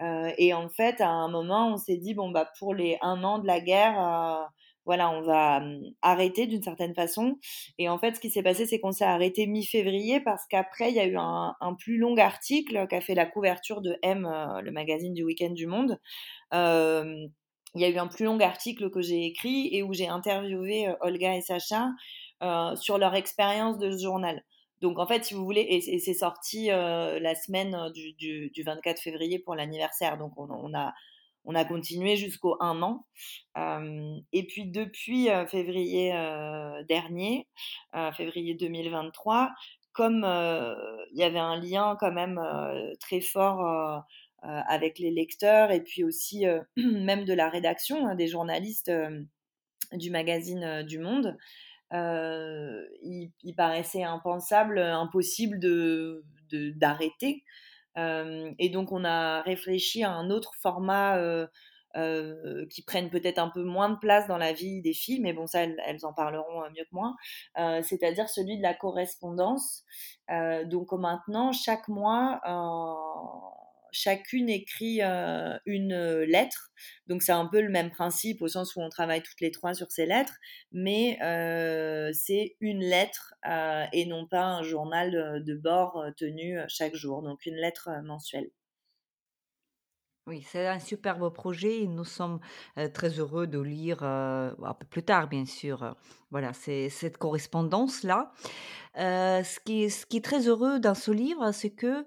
Euh, et en fait, à un moment, on s'est dit bon bah pour les un an de la guerre voilà, on va hum, arrêter d'une certaine façon. Et en fait, ce qui s'est passé, c'est qu'on s'est arrêté mi-février parce qu'après, il y a eu un, plus long article qui a fait la couverture de M, le magazine du week-end du monde. il y a eu un plus long article que j'ai écrit et où j'ai interviewé Olga et Sacha sur leur expérience de ce journal. Donc en fait, si vous voulez, et, c'est sorti euh, la semaine euh, du, 24 février pour l'anniversaire. Donc on, a, on a continué jusqu'au 1 an. Euh, et puis depuis février dernier, février 2023, comme il y avait un lien quand même très fort avec les lecteurs et puis aussi *clears throat* même de la rédaction, hein, des journalistes du magazine du Monde, euh, il, paraissait impensable, impossible de, d'arrêter. Euh, et donc on a réfléchi à un autre format euh, qui prennent peut-être un peu moins de place dans la vie des filles, mais bon, ça, elles, en parleront mieux que moi, c'est-à-dire celui de la correspondance. donc maintenant, chaque mois, chacune écrit une lettre. Donc c'est un peu le même principe au sens où on travaille toutes les trois sur ces lettres, mais c'est une lettre et non pas un journal de bord tenu chaque jour. Donc une lettre mensuelle. Oui, c'est un superbe projet nous sommes, très heureux de lire, un peu plus tard bien sûr, voilà, c'est cette correspondance-là. ce qui ce qui est très heureux dans ce livre, c'est que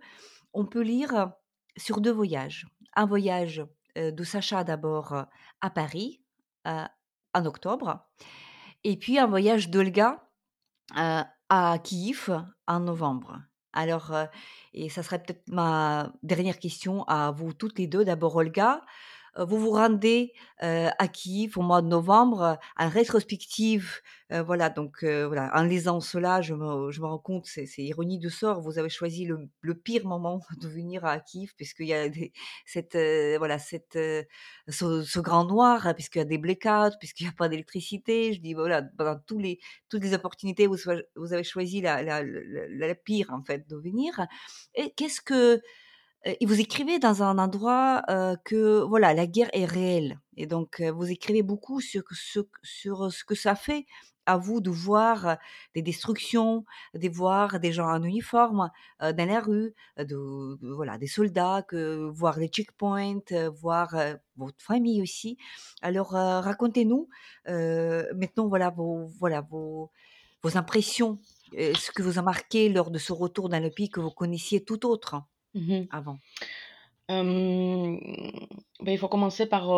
on peut lire sur 2 voyages. Un voyage, de Sacha d'abord, à Paris, en octobre et puis un voyage d'Olga, à Kiev en novembre. Alors, et ça serait peut-être ma dernière question à vous toutes les deux. D'abord Olga, vous vous rendez, à Kiev au mois de novembre, en rétrospective, voilà donc voilà, en lisant cela, je me je me rends compte, c'est ironie de sort, vous avez choisi le le pire moment *laughs* de venir à Kiev puisqu'il y a des cette, voilà cette, ce ce grand noir, hein, puisqu'il y a des blackouts, puisqu'il y a pas d'électricité. Je dis voilà, pendant tous les toutes les opportunités, vous vous avez choisi la la la la pire en fait de venir et qu'est-ce que et vous écrivez dans un endroit, que voilà, la guerre est réelle et donc vous écrivez beaucoup sur ce que ça fait à vous de voir des destructions, de voir des gens en uniforme, dans la rue, voilà, des soldats, que voir les checkpoints, voir, votre famille aussi. Alors, racontez-nous, maintenant voilà vos vos impressions, ce que vous a marqué lors de ce retour dans le pays que vous connaissiez tout autre. Mmh avant? Bah, il faut commencer par,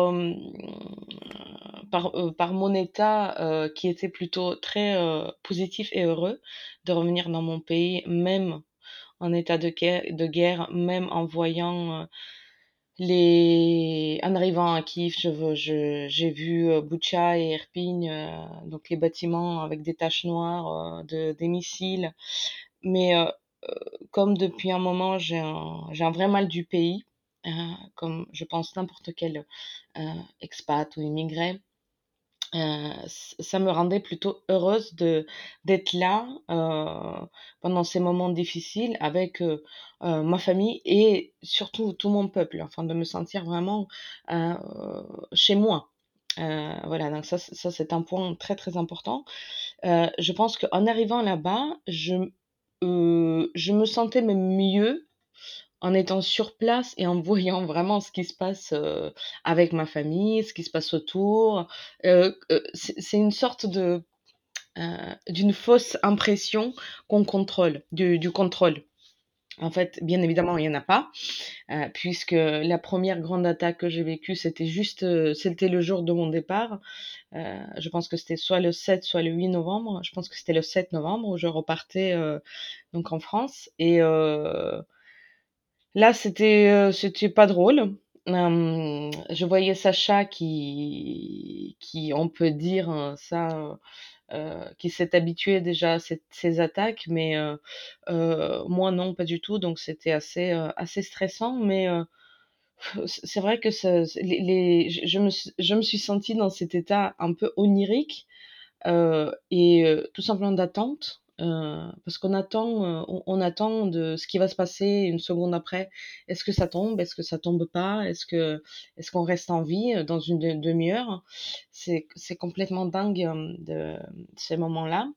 par, par mon état, qui était plutôt très, positif et heureux de revenir dans mon pays, même en état de guerre de guerre, même en voyant, les en arrivant à Kiev, je je j'ai vu, heu, et Irpin, donc les bâtiments avec des taches noires, de des missiles. Mais, comme depuis un moment, j'ai un, un vrai mal du pays, euh, comme je pense n'importe quel euh, expat ou immigré, euh, ça me rendait plutôt heureuse de d'être là pendant ces moments difficiles avec ma famille et surtout tout mon peuple, enfin de me sentir vraiment chez moi. voilà, donc ça, ça c'est un point très très important. je pense qu'en arrivant là-bas, je je me sentais même mieux en étant sur place et en *laughs* voyant vraiment ce qui se passe, avec ma famille, ce qui se passe autour. c'est une sorte de, d'une fausse impression qu'on contrôle, du du contrôle. En fait, bien évidemment, il y en a pas, puisque la première grande attaque que j'ai vécue, c'était juste, c'était le jour de mon départ. je pense que c'était soit le 7, soit le 8 novembre. Je pense que c'était le 7 novembre où je repartais, donc en France et là, c'était, c'était pas drôle. je voyais Sacha qui qui on peut dire, hein, ça, qui s'est habitué déjà à ces attaques, mais moi non, pas du tout. Donc c'était assez, assez stressant, mais *laughs* c'est vrai que les, les, je, me, je me suis sentie dans cet état un peu onirique et tout simplement d'attente. Parce qu'on attend, on, attend de ce qui va se passer une seconde après. Est-ce que ça tombe? Est-ce que ça tombe pas? Est-ce que, est-ce qu'on reste en vie dans une demi-heure? C'est, c'est complètement dingue de ces moments-là.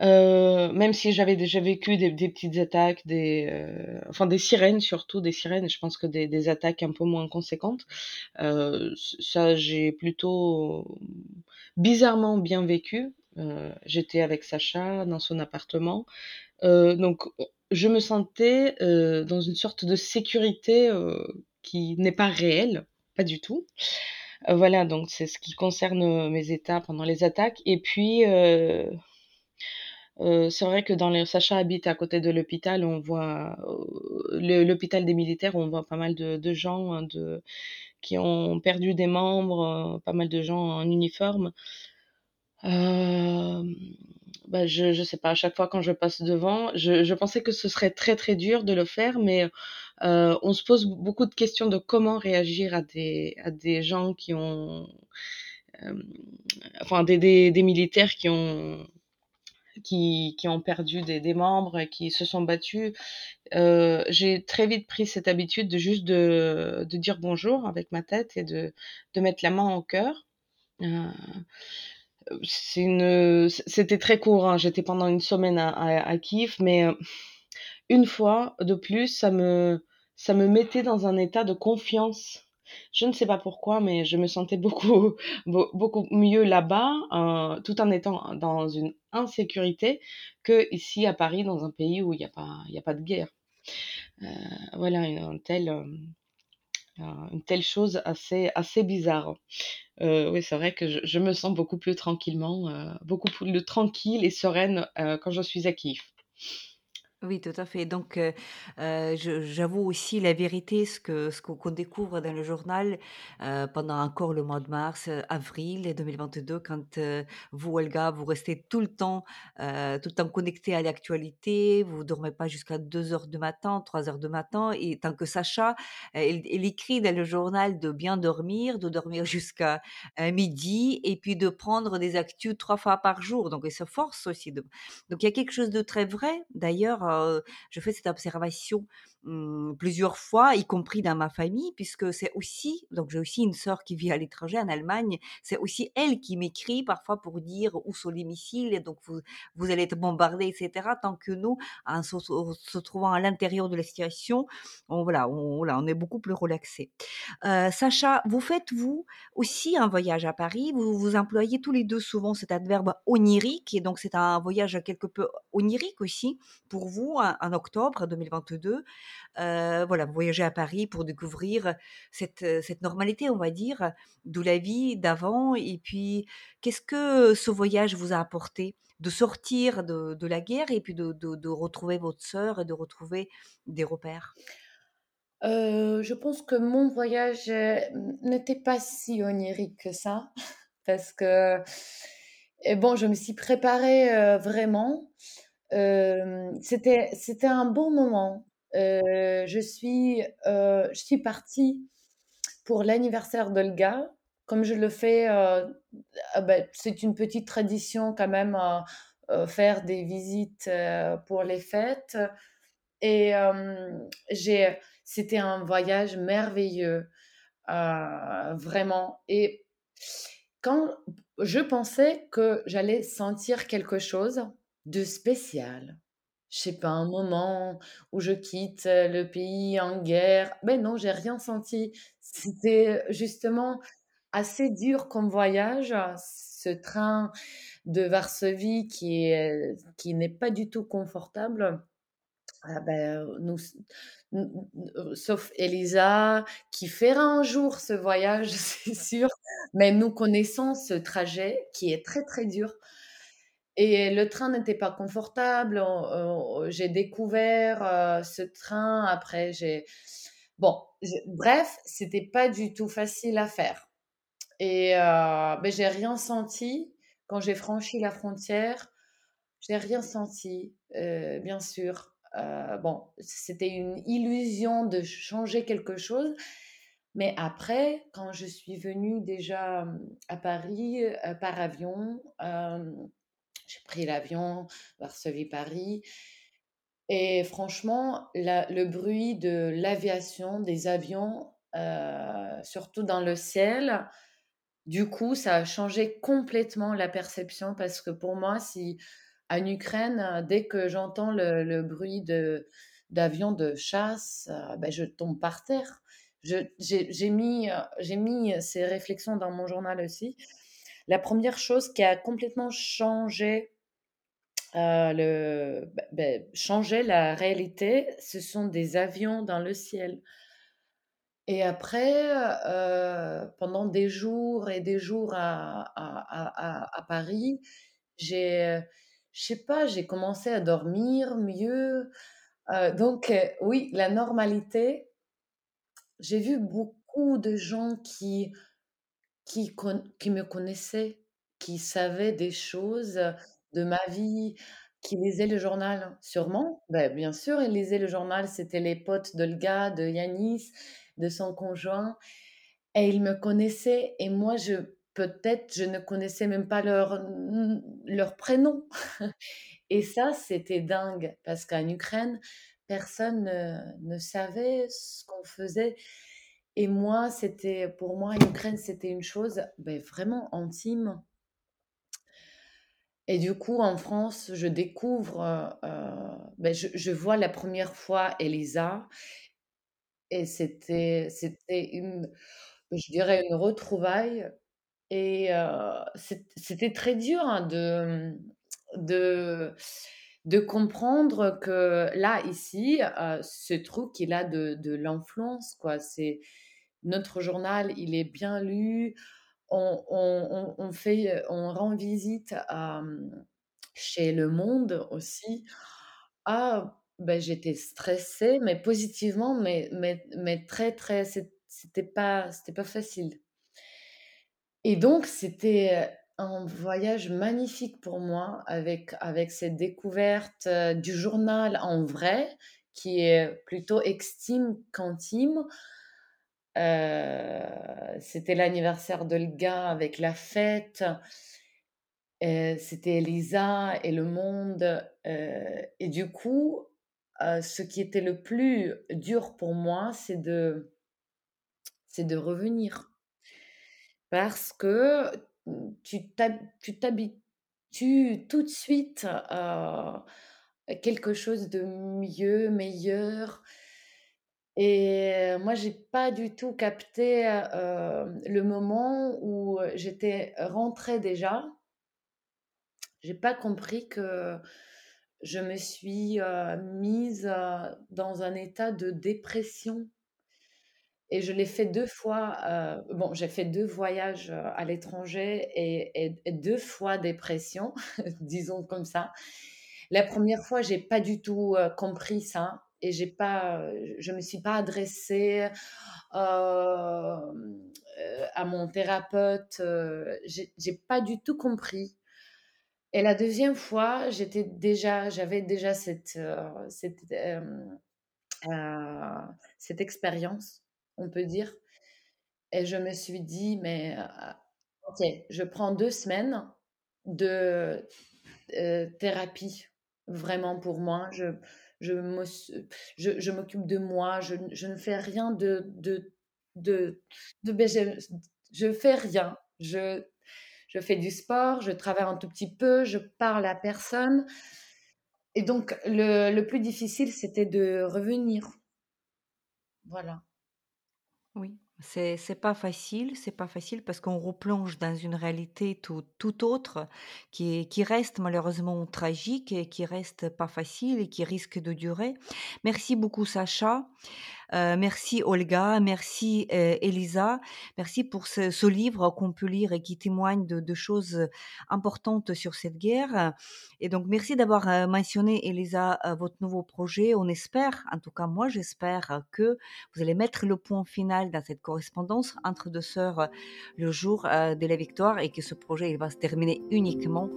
même si j'avais déjà vécu des, des petites attaques, des, enfin des sirènes surtout, des sirènes, je pense que des, des attaques un peu moins conséquentes, ça j'ai plutôt bizarrement bien vécu. J'étais avec Sacha dans son appartement, donc je me sentais dans une sorte de sécurité qui n'est pas réelle, pas du tout. voilà, donc c'est ce qui concerne mes états pendant les attaques. Et puis, c'est vrai que Sacha habite à côté de l'hôpital, on voit l'hôpital des militaires, on voit pas mal de, gens hein, qui ont perdu des membres, pas mal de gens en uniforme. Bah, je je sais pas, à chaque fois quand je passe devant, je pensais que ce serait très, très dur de le faire, mais heu, on se pose beaucoup de questions de comment réagir à des à des gens qui ont, hem, enfin des des des militaires qui ont qui qui ont perdu des des membres qui se sont battus. J'ai très vite pris cette habitude de juste de de dire bonjour avec ma tête et de de mettre la main au cœur. Une, c'était très court, hein, j'étais pendant une semaine à à à Kiev, mais heu, une fois de plus, ça me ça me mettait dans un état de confiance. Je ne sais pas pourquoi, mais je me sentais beaucoup *laughs* beau beaucoup mieux là-bas, heu, tout en étant dans une insécurité qu'ici à Paris, dans un pays où il y a pas y a pas de guerre. Heu, voilà, un tel, une telle chose assez assez bizarre. Heu, oui, c'est vrai que je me sens beaucoup plus tranquillement, heu, beaucoup plus tranquille et sereine, heu, quand je suis à Kiev. Oui, tout à fait. Donc, heu, je j'avoue aussi la vérité, ce que ce qu'on découvre dans le journal, heu, pendant encore le mois de mars, avril 2022 quand, vous, Olga, vous restez tout le temps, tout le temps connectée à l'actualité, vous dormez pas jusqu'à deux heures du matin, trois heures du matin et tant que Sacha, il écrit dans le journal de bien dormir, de dormir *laughs* jusqu'à, 12:00 et puis de prendre des actus 3 fois par jour. Donc il se force aussi de donc il y a quelque chose de très vrai. D'ailleurs, je fais cette observation, mmh, plusieurs fois, y compris dans ma famille, puisque c'est aussi donc j'ai aussi une sœur qui vit à l'étranger, en Allemagne. C'est aussi elle qui m'écrit parfois pour dire où sont les missiles donc vous vous allez être bombardés et cetera. Tant que nous, en se trouvant à l'intérieur de la situation, on voilà, on est beaucoup plus relaxés. Heu, Sacha, vous faites, vous, aussi un voyage à Paris? Vous vous employez tous les 2 souvent cet adverbe onirique et donc c'est un voyage quelque peu onirique aussi pour vous en octobre 2022. Heu, voilà, vous voyagez à Paris pour découvrir cette, heu, cette normalité, on va dire, de la vie d'avant et puis qu'est-ce que ce voyage vous a apporté? De sortir de la guerre et puis de retrouver votre sœur et de retrouver des repères? Heu, je pense que mon voyage, n'était pas si onirique que ça *laughs* parce que et bon, je me suis préparée, vraiment. C'était c'était un bon moment. Heu, je suis, heu, je suis partie pour l'anniversaire d'Olga, comme je le fais, heu, ah bah, c'est une petite tradition quand même, faire des visites, pour les fêtes. Et c'était un voyage merveilleux, vraiment. Et quand je pensais que j'allais sentir quelque chose de spécial. Je sais pas, un moment où je quitte, heu, le pays en guerre, mais non, j'ai rien senti. C'était justement assez dur comme voyage, ce train de Varsovie qui qui n'est pas du tout confortable. Ah bah, nous sauf Elisa qui fera un jour ce voyage, *laughs* c'est sûr, mais nous connaissons ce trajet qui est très, très dur et le train n'était pas confortable. On on j'ai découvert, heu, ce train, après j'ai bon, bref, c'était pas du tout facile à faire et heu, beh, j'ai rien senti quand j'ai franchi la frontière. J'ai rien senti, heu, bien sûr. Heu, bon, c'était une illusion de changer quelque chose, mais après, quand je suis venue déjà, à Paris, par avion, j'ai pris l'avion Varsovie-Paris et franchement, le bruit de l'aviation, des avions, heu, surtout dans le ciel, du coup, ça a changé complètement la perception parce que pour moi, si en Ukraine, dès que j'entends le bruit d'avions de chasse, heu, bah, je tombe par terre. J'ai mis, heu, j'ai mis ces réflexions dans mon journal aussi. La première chose qui a complètement changé, heu, le bah beh, changé la réalité, ce sont des avions dans le ciel. Et après, heu, pendant des jours et des jours à à Paris, j'ai, je sais pas, j'ai commencé à dormir mieux, heu, donc oui, la normalité, j'ai vu beaucoup de gens qui qui me connaissaient qui savait des choses de ma vie, qui lisait le journal. Sûrement, bah, bien sûr, il lisait le journal, c'était les potes d'Olga, de Yanis, de son conjoint et il me connaissait et moi je peut-être je ne connaissais même pas leur leur prénom *laughs* et ça, c'était dingue parce qu'en Ukraine, personne ne ne savait ce qu'on faisait et moi, c'était pour moi, en Ukraine, c'était une chose, beh, vraiment intime. Et du coup, en France, je découvre, heu heu, beh, je vois la première fois Elisa et c'était c'était une je dirais une retrouvaille et c'ét c'était très dur, hein, de, de de comprendre que là, ici, ce truc, il a de de l'influence, quoi. C'est notre journal, il est bien lu, on on on on fait, rend visite chez Le Monde aussi. Ah, bah, j'étais stressée, mais positivement, mais mais mais très, très c'ét c'était pas pas facile. Et donc c'était, un voyage magnifique pour moi avec avec cette découverte, heu, du journal en vrai, qui est plutôt extime qu'intime. Heu, c'était l'anniversaire d'Olga avec la fête, heu, c'était Elisa et le monde, heu et du coup, ce qui était le plus dur pour moi, c'est de c'est de revenir. Parce que, tu t'habitues tout de suite à quelque chose de mieux, meilleur et moi, j'ai pas du tout capté, heu, le moment où j'étais rentrée déjà. J'ai pas compris que je me suis, mise, dans un état de dépression et je l'ai fait 2 fois, bon, j'ai fait 2 voyages, à l'étranger et et 2 fois dépression, *laughs* disons comme ça. La première fois, j'ai pas du tout, compris ça et j'ai pas, je me suis pas adressée, heu, à mon thérapeute, heu, j'ai pas du tout compris et la deuxième fois, j'étais déjà j'avais déjà cette, heu, cette, cette expérience, on peut dire et je me suis dit: «Mais, OK, je prends 2 semaines de, thérapie, vraiment pour moi. Je je s je je m'occupe de moi, je je ne fais rien de de de de je je fais rien. Je je fais du sport, je travaille un tout petit peu, je parle à personne et donc le le plus difficile, c'était de revenir. Voilà. Oui, c'est c'est pas facile, c'est pas facile parce qu'on replonge dans une réalité tout tout autre qui qui reste malheureusement tragique et qui reste pas facile et qui risque de durer. Merci beaucoup Sacha. Heu, merci Olga, merci, heu, Elisa. Merci pour ce livre qu'on peut lire et qui témoigne de de choses, importantes sur cette guerre. Et donc merci d'avoir, heu, mentionné Elisa, votre nouveau projet. On espère, en tout cas moi j'espère, que vous allez mettre le point final dans cette correspondance entre 2 sœurs, le jour, de la victoire et que ce projet, il va se terminer uniquement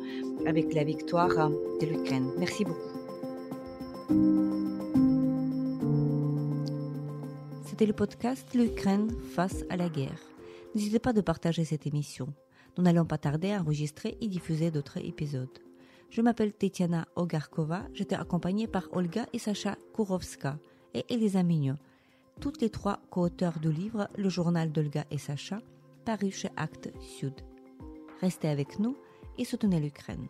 avec la victoire, de l'Ukraine. Merci beaucoup. C'était le podcast L'Ukraine face à la guerre. N'hésitez pas de partager cette émission. Nous n'allons pas tarder à enregistrer et diffuser d'autres épisodes. Je m'appelle Tetiana Ogarkova, j'étais accompagnée par Olga et Sacha Kourovska et Elisa Mignot, toutes les trois co-auteurs du livre Le journal d'Olga et Sacha, paru chez Actes Sud. Restez avec nous et soutenez l'Ukraine.